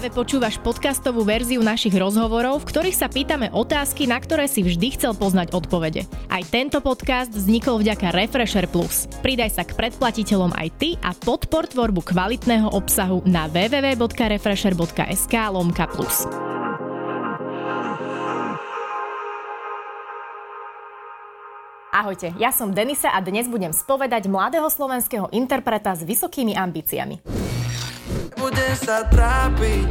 Práve počúvaš podcastovú verziu našich rozhovorov, v ktorých sa pýtame otázky, na ktoré si vždy chcel poznať odpovede. Aj tento podcast vznikol vďaka Refresher Plus. Pridaj sa k predplatiteľom aj ty a podpor tvorbu kvalitného obsahu na www.refresher.sk. Ahojte, ja som Denisa a dnes budem spovedať mladého slovenského interpreta s vysokými ambíciami. Budem sa trápiť,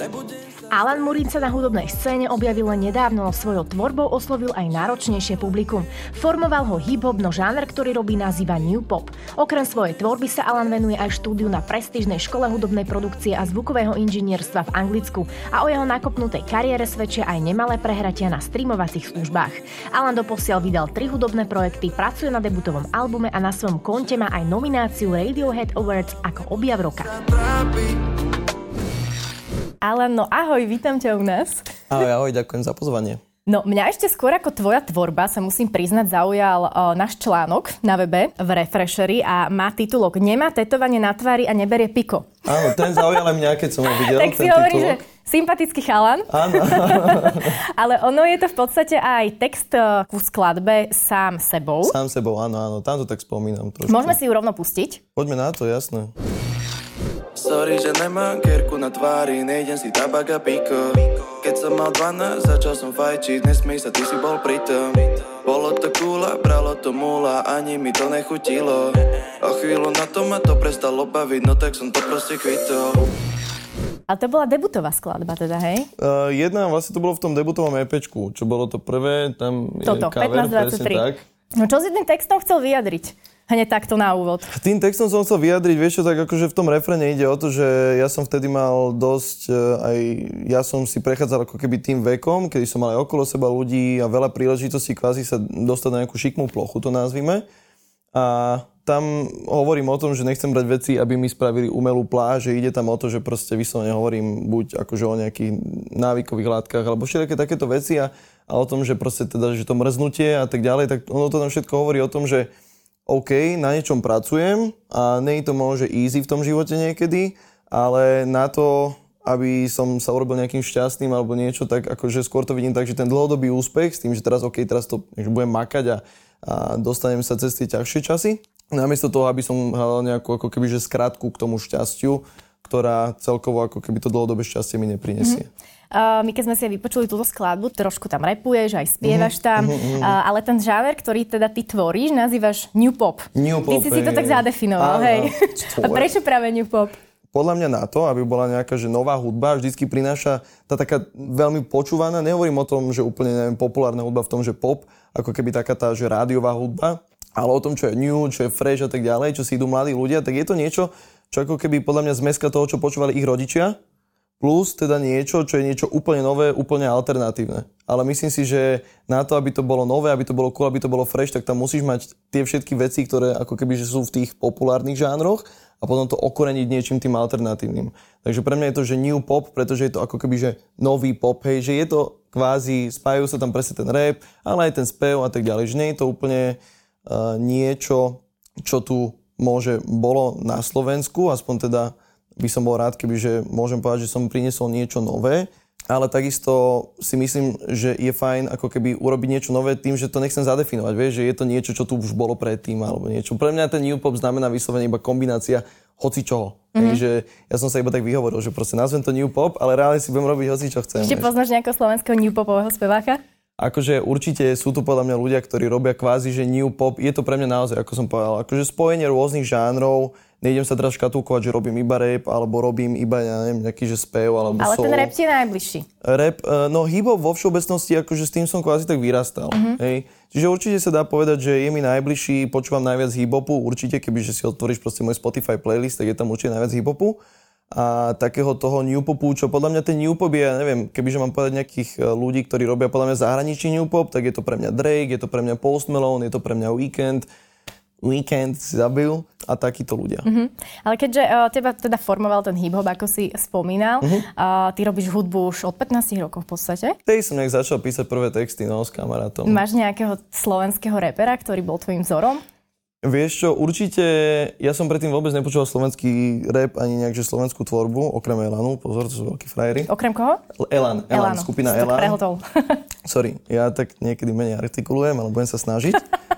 nebudem Alan Murin sa na hudobnej scéne objavil len nedávno, svojou tvorbou oslovil aj náročnejšie publikum. Formoval ho hip-hop, no žáner, ktorý robí nazýva New Pop. Okrem svojej tvorby sa Alan venuje aj štúdiu na prestížnej škole hudobnej produkcie a zvukového inžinierstva v Anglicku a o jeho nakopnutej kariére svedčia aj nemalé prehratia na streamovacích službách. Alan doposiaľ vydal tri hudobné projekty, pracuje na debutovom albume a na svojom konte má aj nomináciu Radiohead Awards ako objav roka. Alan, no ahoj, vítam ťa u nás. Ahoj, ahoj, ďakujem za pozvanie. No, mňa ešte skôr ako tvoja tvorba sa musím priznať zaujal o, náš článok na webe v Refresheri a má titulok Nemá tetovanie na tvári a neberie piko. Áno, ten zaujal mňa, keď som ho videl. tak si hovorí, že sympatický chalan. Áno. Ale ono je to v podstate aj text ku skladbe sám sebou. Sám sebou, áno, áno. Tam to tak spomínam trošku. Môžeme si ju rovno pustiť? Poďme na to, jasné. Sorry, že nemám kerku na tvári, nejdem si tabak a piko Keď som mal 12, začal som fajčiť, nesmej sa, ty si bol pritom Bolo to kúla, bralo to múla, ani mi to nechutilo A chvíľu na to ma to prestalo baviť, no tak som to proste kvitol a to bola debutová skladba teda, hej? Uh, jedna, vlastne to bolo v tom debutovom EPčku, čo bolo to prvé, tam Toto, je cover, 15, 23. tak. No čo si tým textom chcel vyjadriť? Hneď takto na úvod. Tým textom som chcel vyjadriť, vieš čo, tak akože v tom refrene ide o to, že ja som vtedy mal dosť, e, aj ja som si prechádzal ako keby tým vekom, kedy som mal aj okolo seba ľudí a veľa príležitostí kvázi sa dostať na nejakú šikmú plochu, to nazvime. A tam hovorím o tom, že nechcem brať veci, aby mi spravili umelú pláž, že ide tam o to, že proste vyslovene hovorím buď akože o nejakých návykových látkach alebo všetky takéto veci a, a o tom, že proste teda, že to mrznutie a tak ďalej, tak ono to tam všetko hovorí o tom, že OK, na niečom pracujem a nie je to možno, že easy v tom živote niekedy, ale na to, aby som sa urobil nejakým šťastným alebo niečo, tak akože skôr to vidím tak, že ten dlhodobý úspech s tým, že teraz OK, teraz to budem makať a, a dostanem sa cez tie ťažšie časy, namiesto toho, aby som hľadal nejakú ako keby, že skratku k tomu šťastiu, ktorá celkovo ako keby to dlhodobé šťastie mi neprinesie. Mm-hmm. Uh, my keď sme si vypočuli túto skladbu, trošku tam repuješ, aj spievaš mm-hmm. tam, mm-hmm. uh, ale ten žáver, ktorý teda ty tvoríš, nazývaš New Pop. New Pop, Ty si si to tak zadefinoval, Áno, hej. A prečo práve New Pop? Podľa mňa na to, aby bola nejaká že nová hudba, vždycky prináša tá taká veľmi počúvaná, nehovorím o tom, že úplne neviem, populárna hudba v tom, že pop, ako keby taká tá, že rádiová hudba, ale o tom, čo je new, čo je fresh a tak ďalej, čo si idú mladí ľudia, tak je to niečo, čo ako keby podľa mňa zmeska toho, čo počúvali ich rodičia, plus teda niečo, čo je niečo úplne nové, úplne alternatívne. Ale myslím si, že na to, aby to bolo nové, aby to bolo cool, aby to bolo fresh, tak tam musíš mať tie všetky veci, ktoré ako keby že sú v tých populárnych žánroch a potom to okoreniť niečím tým alternatívnym. Takže pre mňa je to, že new pop, pretože je to ako keby, že nový pop, hej, že je to kvázi, spájajú sa tam presne ten rap, ale aj ten spev a tak ďalej, že nie je to úplne uh, niečo, čo tu môže bolo na Slovensku, aspoň teda by som bol rád, keby že môžem povedať, že som priniesol niečo nové, ale takisto si myslím, že je fajn ako keby urobiť niečo nové tým, že to nechcem zadefinovať, vieš, že je to niečo, čo tu už bolo predtým alebo niečo. Pre mňa ten new pop znamená vyslovene iba kombinácia hoci čoho. Mm-hmm. že ja som sa iba tak vyhovoril, že proste nazvem to new pop, ale reálne si budem robiť hoci čo chcem. Ešte poznáš nejakého slovenského new popového speváka? Akože určite sú tu podľa mňa ľudia, ktorí robia kvázi, že new pop. Je to pre mňa naozaj, ako som povedal, akože spojenie rôznych žánrov, nejdem sa teraz škatulkovať, že robím iba rap, alebo robím iba, ja neviem, nejaký, že spev, alebo Ale soul. ten rap ti je najbližší. Rap, e, no hip vo všeobecnosti, akože s tým som kvázi tak vyrastal. Uh-huh. Hej. Čiže určite sa dá povedať, že je mi najbližší, počúvam najviac hip-hopu, určite, kebyže si otvoríš proste môj Spotify playlist, tak je tam určite najviac hip-hopu a takého toho new popu, čo podľa mňa ten new pop je, neviem, kebyže mám povedať nejakých e, ľudí, ktorí robia podľa mňa zahraničí new pop, tak je to pre mňa Drake, je to pre mňa Post Malone, je to pre mňa Weekend, Weekend si zabil a takíto ľudia. Uh-huh. Ale keďže uh, teba teda formoval ten hip-hop, ako si spomínal, uh-huh. uh, ty robíš hudbu už od 15 rokov v podstate. Tej som nejak začal písať prvé texty no, s kamarátom. Máš nejakého slovenského repera, ktorý bol tvojim vzorom? Vieš čo, určite, ja som predtým vôbec nepočúval slovenský rap ani nejak, že slovenskú tvorbu, okrem Elanu, pozor, to sú veľkí frajery. Okrem koho? Elan, Elan, skupina Elan. Sorry, ja tak niekedy menej artikulujem, ale budem sa snažiť.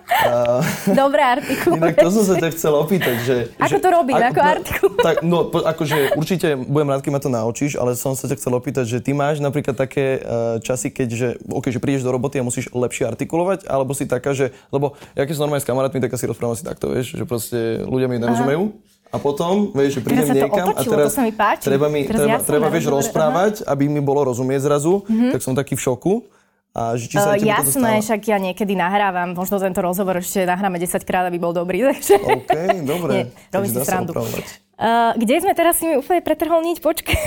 Dobre artikuluješ. Inak to som sa ťa chcel opýtať, že... Ako že, to robím, ako, ako artikuluješ? Tak, no, po, akože určite budem rád, keď ma to naučíš, ale som sa ťa chcel opýtať, že ty máš napríklad také uh, časy, keď že, okay, že prídeš do roboty a musíš lepšie artikulovať, alebo si taká, že... Lebo ja keď som normálne s kamarátmi, tak asi rozprávam si takto, vieš, že proste ľudia mi nerozumejú. A potom, vieš, že prídem niekam otočilo, a teraz mi páči. treba, mi, teraz treba, ja treba vieš, rozprávať, aha. aby mi bolo rozumieť zrazu, mm-hmm. tak som taký v šoku. A či sa uh, jasné, však ja niekedy nahrávam, možno tento rozhovor ešte nahráme 10 krát, aby bol dobrý. Takže... OK, dobre. Nie, robím si srandu. Uh, kde sme teraz si mi úplne pretrhol niť? Počkaj.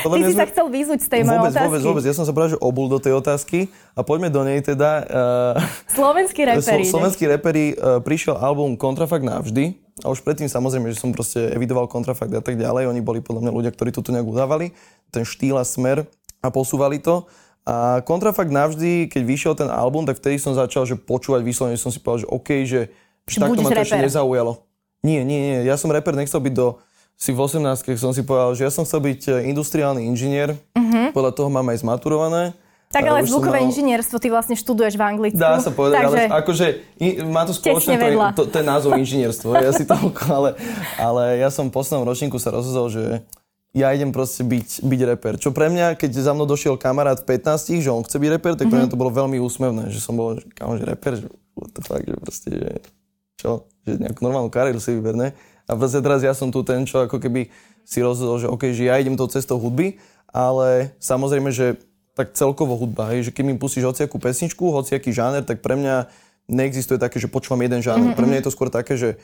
Ty si sme... sa chcel vyzúť z tej mojej otázky. Vôbec, vôbec. Ja som sa práve obul do tej otázky a poďme do nej teda. Uh, slovenskí reperi. Slo, slovenskí reperi uh, prišiel album Kontrafakt navždy. A už predtým samozrejme, že som proste evidoval kontrafakt a tak ďalej. Oni boli podľa mňa ľudia, ktorí tu nejak udávali. Ten štýl a smer a posúvali to. A kontrafakt navždy, keď vyšiel ten album, tak vtedy som začal že počúvať vyslovene, že som si povedal, že OK, že, že takto ma to ešte nezaujalo. Nie, nie, nie. Ja som reper, nechcel byť do... Si v 18 som si povedal, že ja som chcel byť e, industriálny inžinier. Uh-huh. Podľa toho mám aj zmaturované. Tak ale zvukové mal... inžinierstvo ty vlastne študuješ v Anglicku. Dá sa povedať, Takže... ale akože in, má to spoločné to, to, to, je názov inžinierstvo. ja si toľko, ale, ale ja som v poslednom ročníku sa rozhodol, že ja idem proste byť, byť reper. Čo pre mňa, keď za mnou došiel kamarát v 15, že on chce byť reper, tak pre mňa mhm. to bolo veľmi úsmevné, že som bol, že kámo, že reper, že what the fuck, že proste, že čo, že nejakú normálnu kariéru si vyber, A vlastne teraz ja som tu ten, čo ako keby si rozhodol, že OK, že ja idem tou cestou hudby, ale samozrejme, že tak celkovo hudba, hej, že keď mi pustíš hociakú pesničku, hociaký žáner, tak pre mňa neexistuje také, že počúvam jeden žáner. Mm-hmm. Pre mňa je to skôr také, že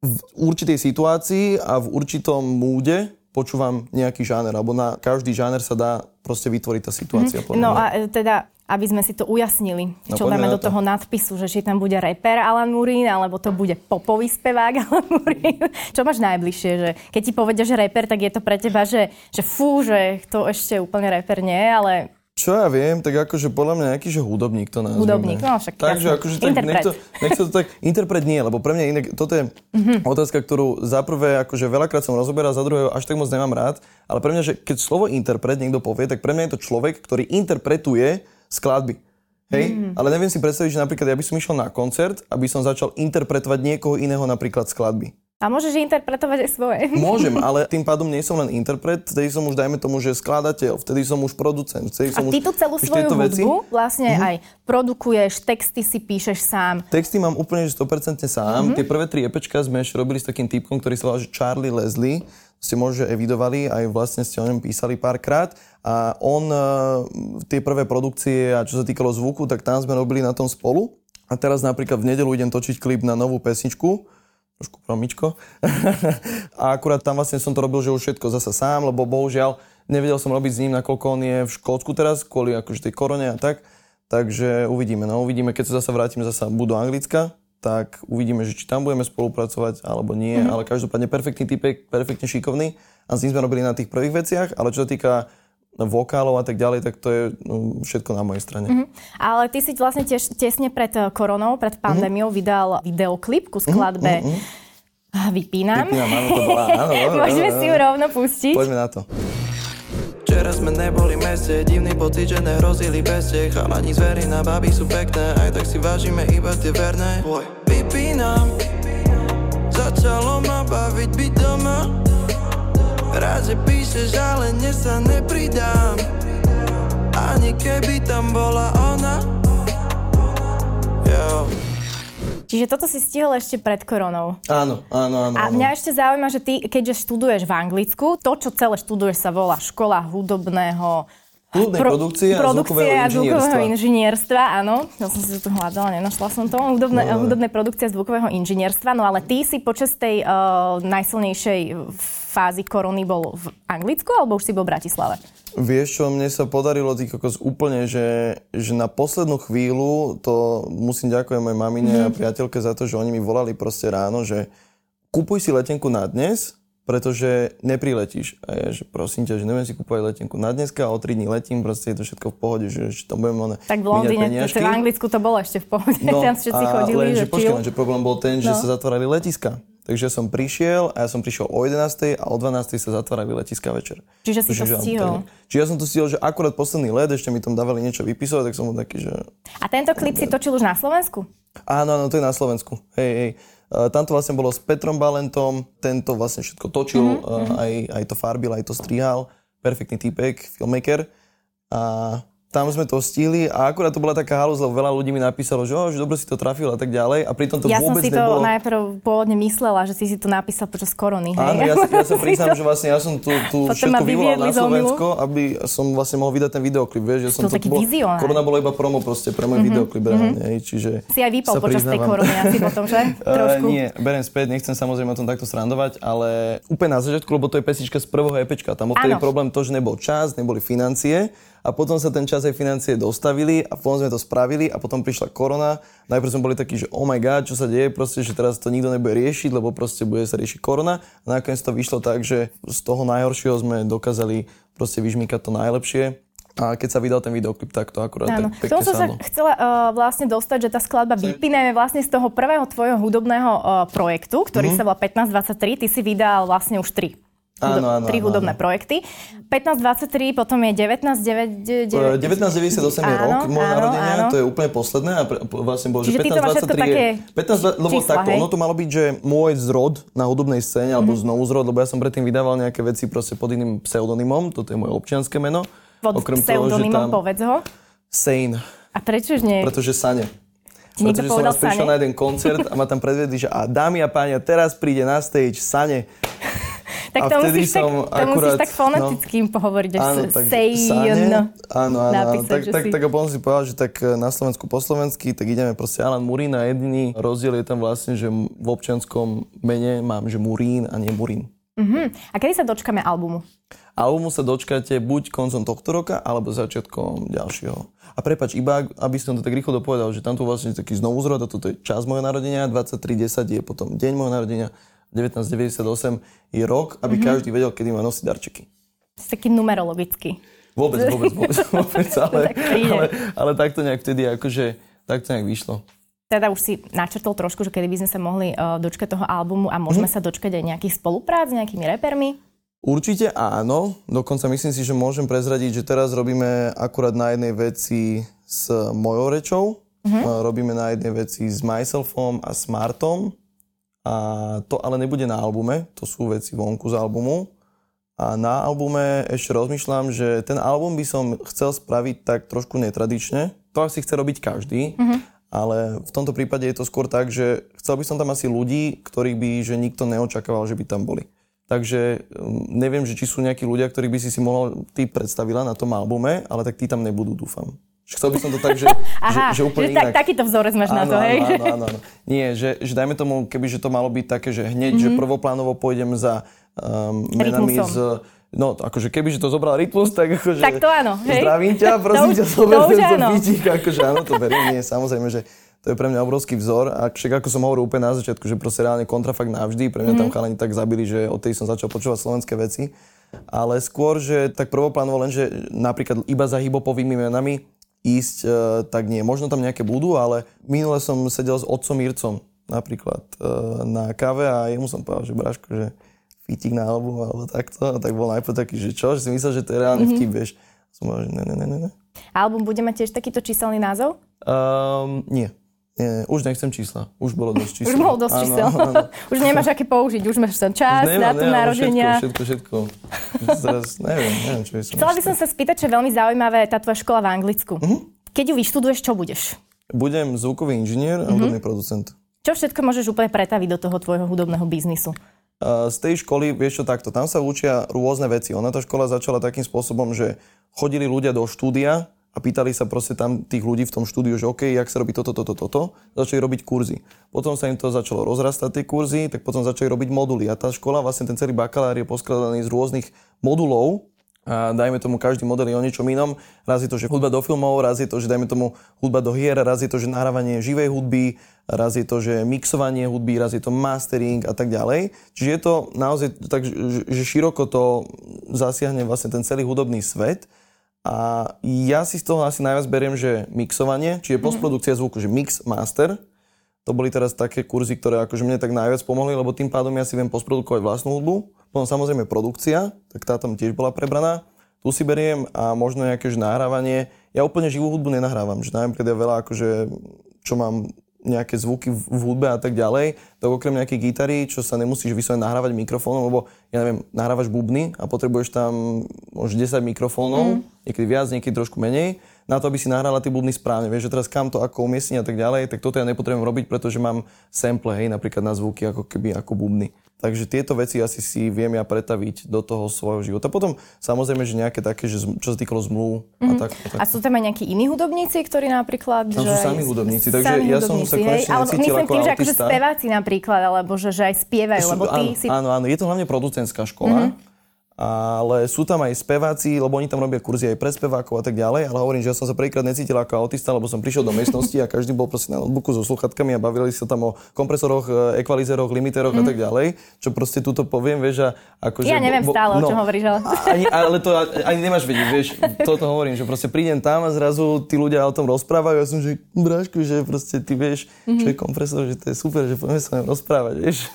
v určitej situácii a v určitom múde počúvam nejaký žáner, alebo na každý žáner sa dá proste vytvoriť tá situácia. Mm. No a e, teda, aby sme si to ujasnili, no, čo dáme do to. toho nadpisu, že či tam bude reper Alan Murín, alebo to bude popový spevák Alan Murín. Čo máš najbližšie? Že keď ti povedia, že reper, tak je to pre teba, že, že fú, že to ešte úplne reper nie, ale čo ja viem, tak akože podľa mňa nejaký, že hudobník to nazvime. Hudobník, no však Takže akože tak nech to, nech to tak, interpret nie, lebo pre mňa inak, toto je mm-hmm. otázka, ktorú za prvé akože veľakrát som rozoberal, za druhé až tak moc nemám rád, ale pre mňa, že keď slovo interpret niekto povie, tak pre mňa je to človek, ktorý interpretuje skladby. Hej? Mm. Ale neviem si predstaviť, že napríklad ja by som išiel na koncert, aby som začal interpretovať niekoho iného napríklad skladby. A môžeš interpretovať aj svoje. Môžem, ale tým pádom nie som len interpret, vtedy som už, dajme tomu, že skladateľ, vtedy som už producent. Vtedy som a ty tú celú svoju hudbu veci. vlastne uh-huh. aj produkuješ, texty si píšeš sám. Texty mám úplne že 100% sám. Uh-huh. Tie prvé tri EPčka sme ešte robili s takým typkom, ktorý sa volá že Charlie Leslie. Ste možno evidovali, aj vlastne ste o ňom písali párkrát. A on, uh, tie prvé produkcie a čo sa týkalo zvuku, tak tam sme robili na tom spolu. A teraz napríklad v nedelu idem točiť klip na novú pesničku, trošku promičko. a akurát tam vlastne som to robil, že už všetko zasa sám, lebo bohužiaľ nevedel som robiť s ním, nakoľko on je v Škótsku teraz, kvôli akože tej korone a tak. Takže uvidíme, no uvidíme, keď sa zase vrátim zasa buď do Anglicka, tak uvidíme, že či tam budeme spolupracovať alebo nie, mm-hmm. ale každopádne perfektný typek, perfektne šikovný a s ním sme robili na tých prvých veciach, ale čo sa týka vokálov a tak ďalej, tak to je no, všetko na mojej strane. Mm-hmm. Ale ty si vlastne tiež, tesne pred eh, koronou, pred mhm. pandémiou mm-hmm. vydal videoklip ku skladbe mm-hmm. Vypínam. Vypínam, áno, to bola, áno, áno, Môžeme áno, si ju rovno pustiť. Poďme na to. Včera sme neboli meste, divný pocit, že nehrozili peste Chalani zverí na baby sú pekné, aj tak si vážime iba tie verné Vypínam, začalo ma baviť byť doma Rád, že píšeš, ale dnes sa nepridám Ani keby tam bola ona Yo. Čiže toto si stihol ešte pred koronou. Áno, áno, áno. A mňa ešte zaujíma, že ty, keďže študuješ v Anglicku, to, čo celé študuješ, sa volá škola hudobného Hudobnej Pro, produkcie, a produkcie a zvukového inžinierstva. áno. Ja som si to tu hľadala, nenašla som to. Hudobné, no, hudobné produkcie a zvukového inžinierstva. No ale ty si počas tej uh, najsilnejšej fázy korony bol v Anglicku alebo už si bol v Bratislave? Vieš čo, mne sa podarilo tý kokos úplne, že, že na poslednú chvíľu, to musím ďakujem mojej mamine mm. a priateľke za to, že oni mi volali proste ráno, že kúpuj si letenku na dnes, pretože nepriletíš. A je, že prosím ťa, že neviem si kúpovať letenku na dneska, o 3 dní letím, proste je to všetko v pohode, že, že tam budeme Tak v Londýne, v Anglicku to bolo ešte v pohode, no, tam všetci a chodili. Len, že, počkaj, že problém bol ten, že no. sa zatvárali letiska. Takže som prišiel a ja som prišiel o 11. a o 12. sa zatvárali letiska večer. Čiže si to stihol. Čiže ja som to stihol, že akurát posledný let, ešte mi tam dávali niečo vypisovať, tak som bol taký, že... A tento klip si točil už na Slovensku? Áno, áno, to je na Slovensku. Hej, hej. Uh, tam to vlastne bolo s Petrom Balentom, tento vlastne všetko točil, mm-hmm. aj, aj to farbil, aj to strihal. Perfektný typek, filmmaker. A tam sme to stihli a akurát to bola taká halus, lebo veľa ľudí mi napísalo, že, oh, že dobre si to trafil a tak ďalej a pritom to ja vôbec nebolo... Ja som si to nebolo... najprv pôvodne myslela, že si si to napísal počas korony, hej? Áno, ja, ja sa priznám, že vlastne ja som tu, tu všetko vyvolal na Slovensko, aby som vlastne mohol vydať ten videoklip, vieš, že som to, taký bol... Korona bola iba promo proste pre môj mm-hmm, videoklip, mm-hmm. hej, čiže... Si aj vypal počas tej korony asi potom, že? Trošku. Uh, nie, beriem späť, nechcem samozrejme o tom takto srandovať, ale úplne na začiatku, lebo to je pesnička z prvého EPčka, tam vtedy problém to, že nebol čas, neboli financie a potom sa ten čas aj financie dostavili a potom sme to spravili a potom prišla korona. Najprv sme boli takí, že oh my god, čo sa deje, proste, že teraz to nikto nebude riešiť, lebo proste bude sa riešiť korona. A nakoniec to vyšlo tak, že z toho najhoršieho sme dokázali proste vyžmýkať to najlepšie. A keď sa vydal ten videoklip, tak to akurát Áno. tak pekne som sa chcela uh, vlastne dostať, že tá skladba vypíneme vlastne z toho prvého tvojho hudobného uh, projektu, ktorý mm-hmm. sa volá 1523. Ty si vydal vlastne už tri áno, áno, tri hudobné áno. projekty. 1523, potom je 1998 je rok môjho narodenia, áno. to je úplne posledné a vlastne bolo, Čiže že 1523 je 15, lebo čísla, takto, hej? ono to malo byť, že môj zrod na hudobnej scéne, alebo mm-hmm. znovu zrod, lebo ja som predtým vydával nejaké veci proste pod iným pseudonymom, toto je moje občianské meno. Pod Okrem pseudonymom, toho, povedz ho. Sane. A prečo nie? Pretože Sane. Pretože som raz prišiel na jeden koncert a ma tam predvedli, že a dámy a páni, teraz príde na stage Sane. Tak to musíš, tak, to akurát, musíš tak foneticky no, pohovoriť, že áno, tak Áno, áno, áno. Tak, tak, tak, a potom si povedal, že tak eh, na Slovensku po slovensky, tak ideme proste Alan Murín a jediný rozdiel je tam vlastne, že v občianskom mene mám, že Murín a nie Murín. Uh-huh. A kedy sa dočkame albumu? Albumu sa dočkáte buď koncom tohto roka, alebo začiatkom ďalšieho. A prepač, iba aby som to tak rýchlo dopovedal, že tam tu vlastne taký znovu zrod, a toto je čas mojho narodenia, 23.10 je potom deň mojho narodenia, 1998 je rok, aby mm-hmm. každý vedel, kedy má nosiť darčeky. To taký numerologický. Vôbec, vôbec, vôbec, vôbec ale, tak ale, ale takto nejak vtedy akože, takto nejak vyšlo. Teda už si načrtol trošku, že kedy by sme sa mohli uh, dočkať toho albumu a môžeme mm. sa dočkať aj nejakých spoluprác s nejakými repermi? Určite áno, dokonca myslím si, že môžem prezradiť, že teraz robíme akurát na jednej veci s mojou rečou, mm-hmm. robíme na jednej veci s Myselfom a Smartom, a to ale nebude na albume, to sú veci vonku z albumu. A na albume ešte rozmýšľam, že ten album by som chcel spraviť tak trošku netradične. To asi chce robiť každý, mm-hmm. ale v tomto prípade je to skôr tak, že chcel by som tam asi ľudí, ktorých by že nikto neočakával, že by tam boli. Takže um, neviem, že či sú nejakí ľudia, ktorých by si si mohol ty predstavila na tom albume, ale tak tí tam nebudú, dúfam. Chcel by som to tak, že, Aha, že, že úplne že inak. Tak, takýto vzorec máš áno, na to, hej? Áno, áno, áno. Nie, že, že dajme tomu, keby že to malo byť také, že hneď, mm-hmm. že mhm. prvoplánovo pôjdem za um, menami Rytmusom. z... No, akože keby že to zobral Rytmus, tak akože... Tak to áno, hej? Zdravím ťa, prosím ťa, zober tento pítik, akože áno, to verím, nie, samozrejme, že to je pre mňa obrovský vzor. A však ako som hovoril úplne na začiatku, že proste reálne kontrafakt navždy, pre mňa mm. tam mhm. chalani tak zabili, že od tej som začal počúvať slovenské veci. Ale skôr, že tak prvoplánovo len, že napríklad iba za hibopovými menami ísť, e, tak nie. Možno tam nejaké budú, ale minule som sedel s otcom Mircom napríklad e, na kave a jemu som povedal, že Braško, že fitik na album alebo takto. A tak bol najprv taký, že čo, že si myslel, že to je reálne mm-hmm. vtip, vieš. Som povedal, že ne, ne, ne, ne. Album bude mať tiež takýto číselný názov? Um, nie. Nie, už nechcem čísla. Už bolo dosť čísla. Už bolo dosť čísla. už nemáš aké použiť, už máš ten čas, nemám, dátum narodenia. Všetko, všetko, všetko. Teraz neviem, neviem, čo by som Chcela by som sa spýtať, čo je veľmi zaujímavé, tá tvoja škola v Anglicku. Uh-huh. Keď ju vyštuduješ, čo budeš? Budem zvukový inžinier a uh-huh. hudobný producent. Čo všetko môžeš úplne pretaviť do toho tvojho hudobného biznisu? z tej školy, vieš čo takto, tam sa učia rôzne veci. Ona tá škola začala takým spôsobom, že chodili ľudia do štúdia, a pýtali sa proste tam tých ľudí v tom štúdiu, že OK, jak sa robí toto, toto, toto, začali robiť kurzy. Potom sa im to začalo rozrastať tie kurzy, tak potom začali robiť moduly. A tá škola, vlastne ten celý bakalár je poskladaný z rôznych modulov, a dajme tomu každý model je o niečom inom. Raz je to, že hudba do filmov, raz je to, že dajme tomu hudba do hier, raz je to, že nahrávanie živej hudby, raz je to, že mixovanie hudby, raz je to mastering a tak ďalej. Čiže je to naozaj tak, že široko to zasiahne vlastne ten celý hudobný svet. A ja si z toho asi najviac beriem, že mixovanie, čiže mhm. postprodukcia zvuku, že mix, master, to boli teraz také kurzy, ktoré akože mne tak najviac pomohli, lebo tým pádom ja si viem postprodukovať vlastnú hudbu potom samozrejme produkcia, tak tá tam tiež bola prebraná. Tu si beriem a možno nejaké že nahrávanie. Ja úplne živú hudbu nenahrávam, že napríklad ja veľa akože, čo mám nejaké zvuky v hudbe a tak ďalej, tak okrem nejakej gitary, čo sa nemusíš vyslovene nahrávať mikrofónom, lebo ja neviem, nahrávaš bubny a potrebuješ tam možno 10 mikrofónov, mm. niekedy viac, niekedy trošku menej, na to, aby si nahrala tie bubny správne. Vieš, že teraz kam to ako umiestniť a tak ďalej, tak toto ja nepotrebujem robiť, pretože mám sample, hej, napríklad na zvuky ako keby ako bubny. Takže tieto veci asi si viem ja pretaviť do toho svojho života. Potom samozrejme, že nejaké také, že čo sa týkalo zmluv mm-hmm. a mhm. tak. A, tak. a sú tam aj nejakí iní hudobníci, ktorí napríklad... Tam že sú sami hudobníci, takže sami ja som sa konečne Ale myslím ako tým, že akože speváci napríklad, alebo že, že aj spievajú, sú, lebo ty áno, si... Áno, áno, je to hlavne producentská škola. Mm-hmm ale sú tam aj speváci, lebo oni tam robia kurzy aj pre spevákov a tak ďalej, ale hovorím, že ja som sa prvýkrát necítil ako autista, lebo som prišiel do miestnosti a každý bol proste na notebooku so sluchatkami a bavili sa tam o kompresoroch, e, ekvalizéroch, limiteroch mm. a tak mhm. ďalej, čo proste túto poviem, vieš, a akože... Ja neviem bo, stále, no, o čom hovoríš, ale... Ani, ale to ani nemáš vedieť, vieš, toto hovorím, že proste prídem tam a zrazu tí ľudia o tom rozprávajú a ja som, že brášku, že proste ty vieš, čo je mhm. kompresor, že to je super, že poďme sa rozprávať, vieš.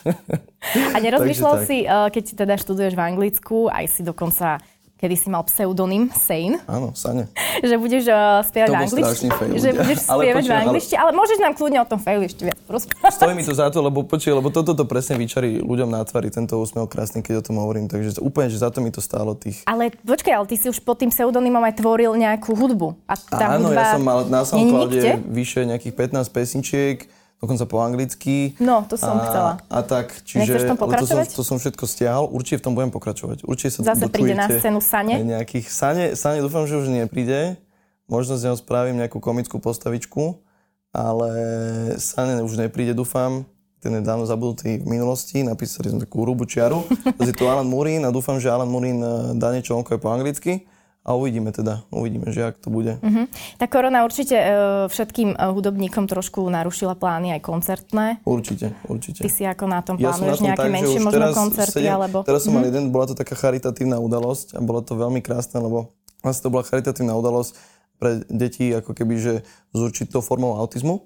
A nerozmýšľal si, e, keď teda študuješ v Anglicku, aj si dokonca kedy si mal pseudonym Sane. Áno, Sane. že budeš uh, spievať v angličtine. Že budeš spievať v angličtine, ale... ale môžeš nám kľudne o tom failu ešte viac porozprávať. Stojí mi to za to, lebo počuj, lebo toto to presne vyčarí ľuďom na tvári, tento úsmev krásny, keď o tom hovorím, takže úplne, že za to mi to stálo tých. Ale počkaj, ale ty si už pod tým pseudonymom aj tvoril nejakú hudbu. A tá Áno, hudba ja som mal na SoundCloude vyše nejakých 15 pesničiek dokonca po anglicky. No, to som a, chcela. A tak, čiže... Nechceš tom pokračovať? To som, to som všetko stiahol, určite v tom budem pokračovať. Určite sa Zase príde na scénu Sane? Nejakých, Sane, Sane dúfam, že už nepríde. Možno z neho spravím nejakú komickú postavičku, ale Sane už nepríde, dúfam. Ten je dávno zabudnutý v minulosti, napísali sme takú hrubú čiaru. je to Alan Murin a dúfam, že Alan Murin eh, dá niečo onko po anglicky a uvidíme teda, uvidíme, že ak to bude. Uh-huh. Tá korona určite uh, všetkým uh, hudobníkom trošku narušila plány aj koncertné. Určite, určite. Ty si ako na tom plánuješ ja nejaké tak, menšie možno koncerty? Sedem, alebo... Teraz som uh-huh. mal jeden, bola to taká charitatívna udalosť a bolo to veľmi krásne, lebo vlastne to bola charitatívna udalosť pre deti ako keby, že s určitou formou autizmu.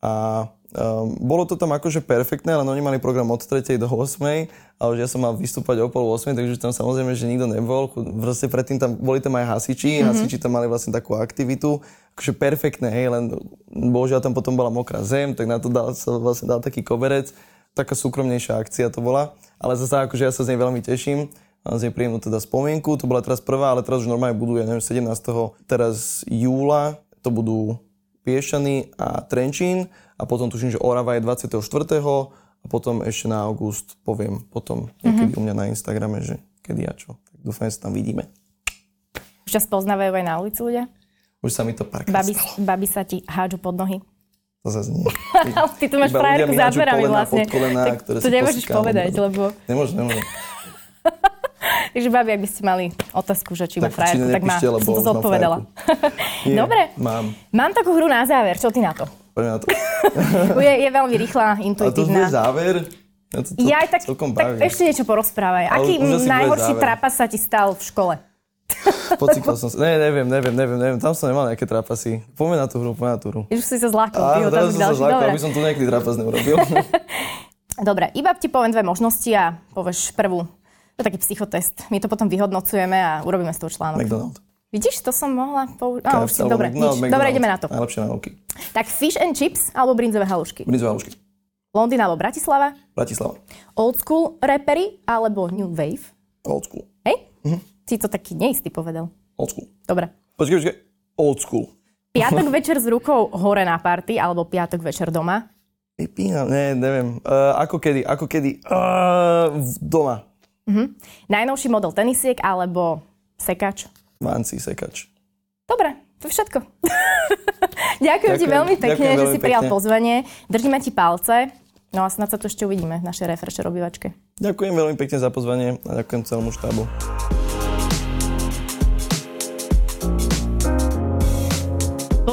A Um, bolo to tam akože perfektné, ale oni mali program od 3. do 8. A už ja som mal vystúpať o pol 8, takže tam samozrejme, že nikto nebol. Proste predtým tam boli tam aj hasiči, mm-hmm. hasiči tam mali vlastne takú aktivitu. Akože perfektné, hej, len bohužiaľ tam potom bola mokrá zem, tak na to dal, sa vlastne dal taký koberec. Taká súkromnejšia akcia to bola. Ale zase akože ja sa z nej veľmi teším. Mám z nej príjemnú teda spomienku. To bola teraz prvá, ale teraz už normálne budú, ja neviem, 17. teraz júla. To budú Piešany a Trenčín a potom tuším, že Orava je 24. a potom ešte na august poviem potom niekedy mm-hmm. u mňa na Instagrame, že kedy a čo. Tak dúfam, že sa tam vidíme. Už ťa spoznávajú aj na ulici ľudia? Už sa mi to párkrát babi, babi sa ti hádžu pod nohy? To zase nie. Ty tu máš frajerku za dverami vlastne. Kolena, tak to nemôžeš povedať, lebo... Nemôžem, nemôžem. Takže babi, ak by ste mali otázku, že či má frajerku, tak má, som to zodpovedala. Dobre. Mám. Mám takú hru na záver, čo ty na to? Poďme na to. je, je veľmi rýchla, intuitívna. A to je záver? Ja, to, to ja aj tak, tak ešte niečo porozprávaj. Aký najhorší trapas sa ti stal v škole? Pocikol som sa. Ne, neviem, neviem, neviem, neviem. Tam som nemal nejaké trapasy. Poďme na tú hru, poďme na tú hru. Už si sa zlákol. Áno, teraz som sa zlákol, aby som tu nejaký trapas neurobil. Dobre, iba ti poviem dve možnosti a povieš prvú. To je taký psychotest. My to potom vyhodnocujeme a urobíme z toho článok. McDonald. Vidíš, to som mohla použiť. No, už si, dobre, no, nič. dobre, ideme na to. Najlepšie náuky. Tak fish and chips alebo brinzové halušky? Brinzové halušky. Londýn alebo Bratislava? Bratislava. Old school repery alebo new wave? Old school. Hej? Mhm. Si to taký neistý povedal. Old school. Dobre. Počkej, počkej. Old school. Piatok večer s rukou hore na party alebo piatok večer doma? Vypínam, ne, neviem. Uh, ako kedy, ako kedy? Uh, doma. Uh-huh. Najnovší model tenisiek alebo sekač? Vanci sekač. Dobre, to je všetko. ďakujem, ďakujem ti veľmi pekne, že si prijal pozvanie. Držíme ti palce. No a snad sa tu ešte uvidíme v našej refresher obývačke. Ďakujem veľmi pekne za pozvanie a ďakujem celému štábu.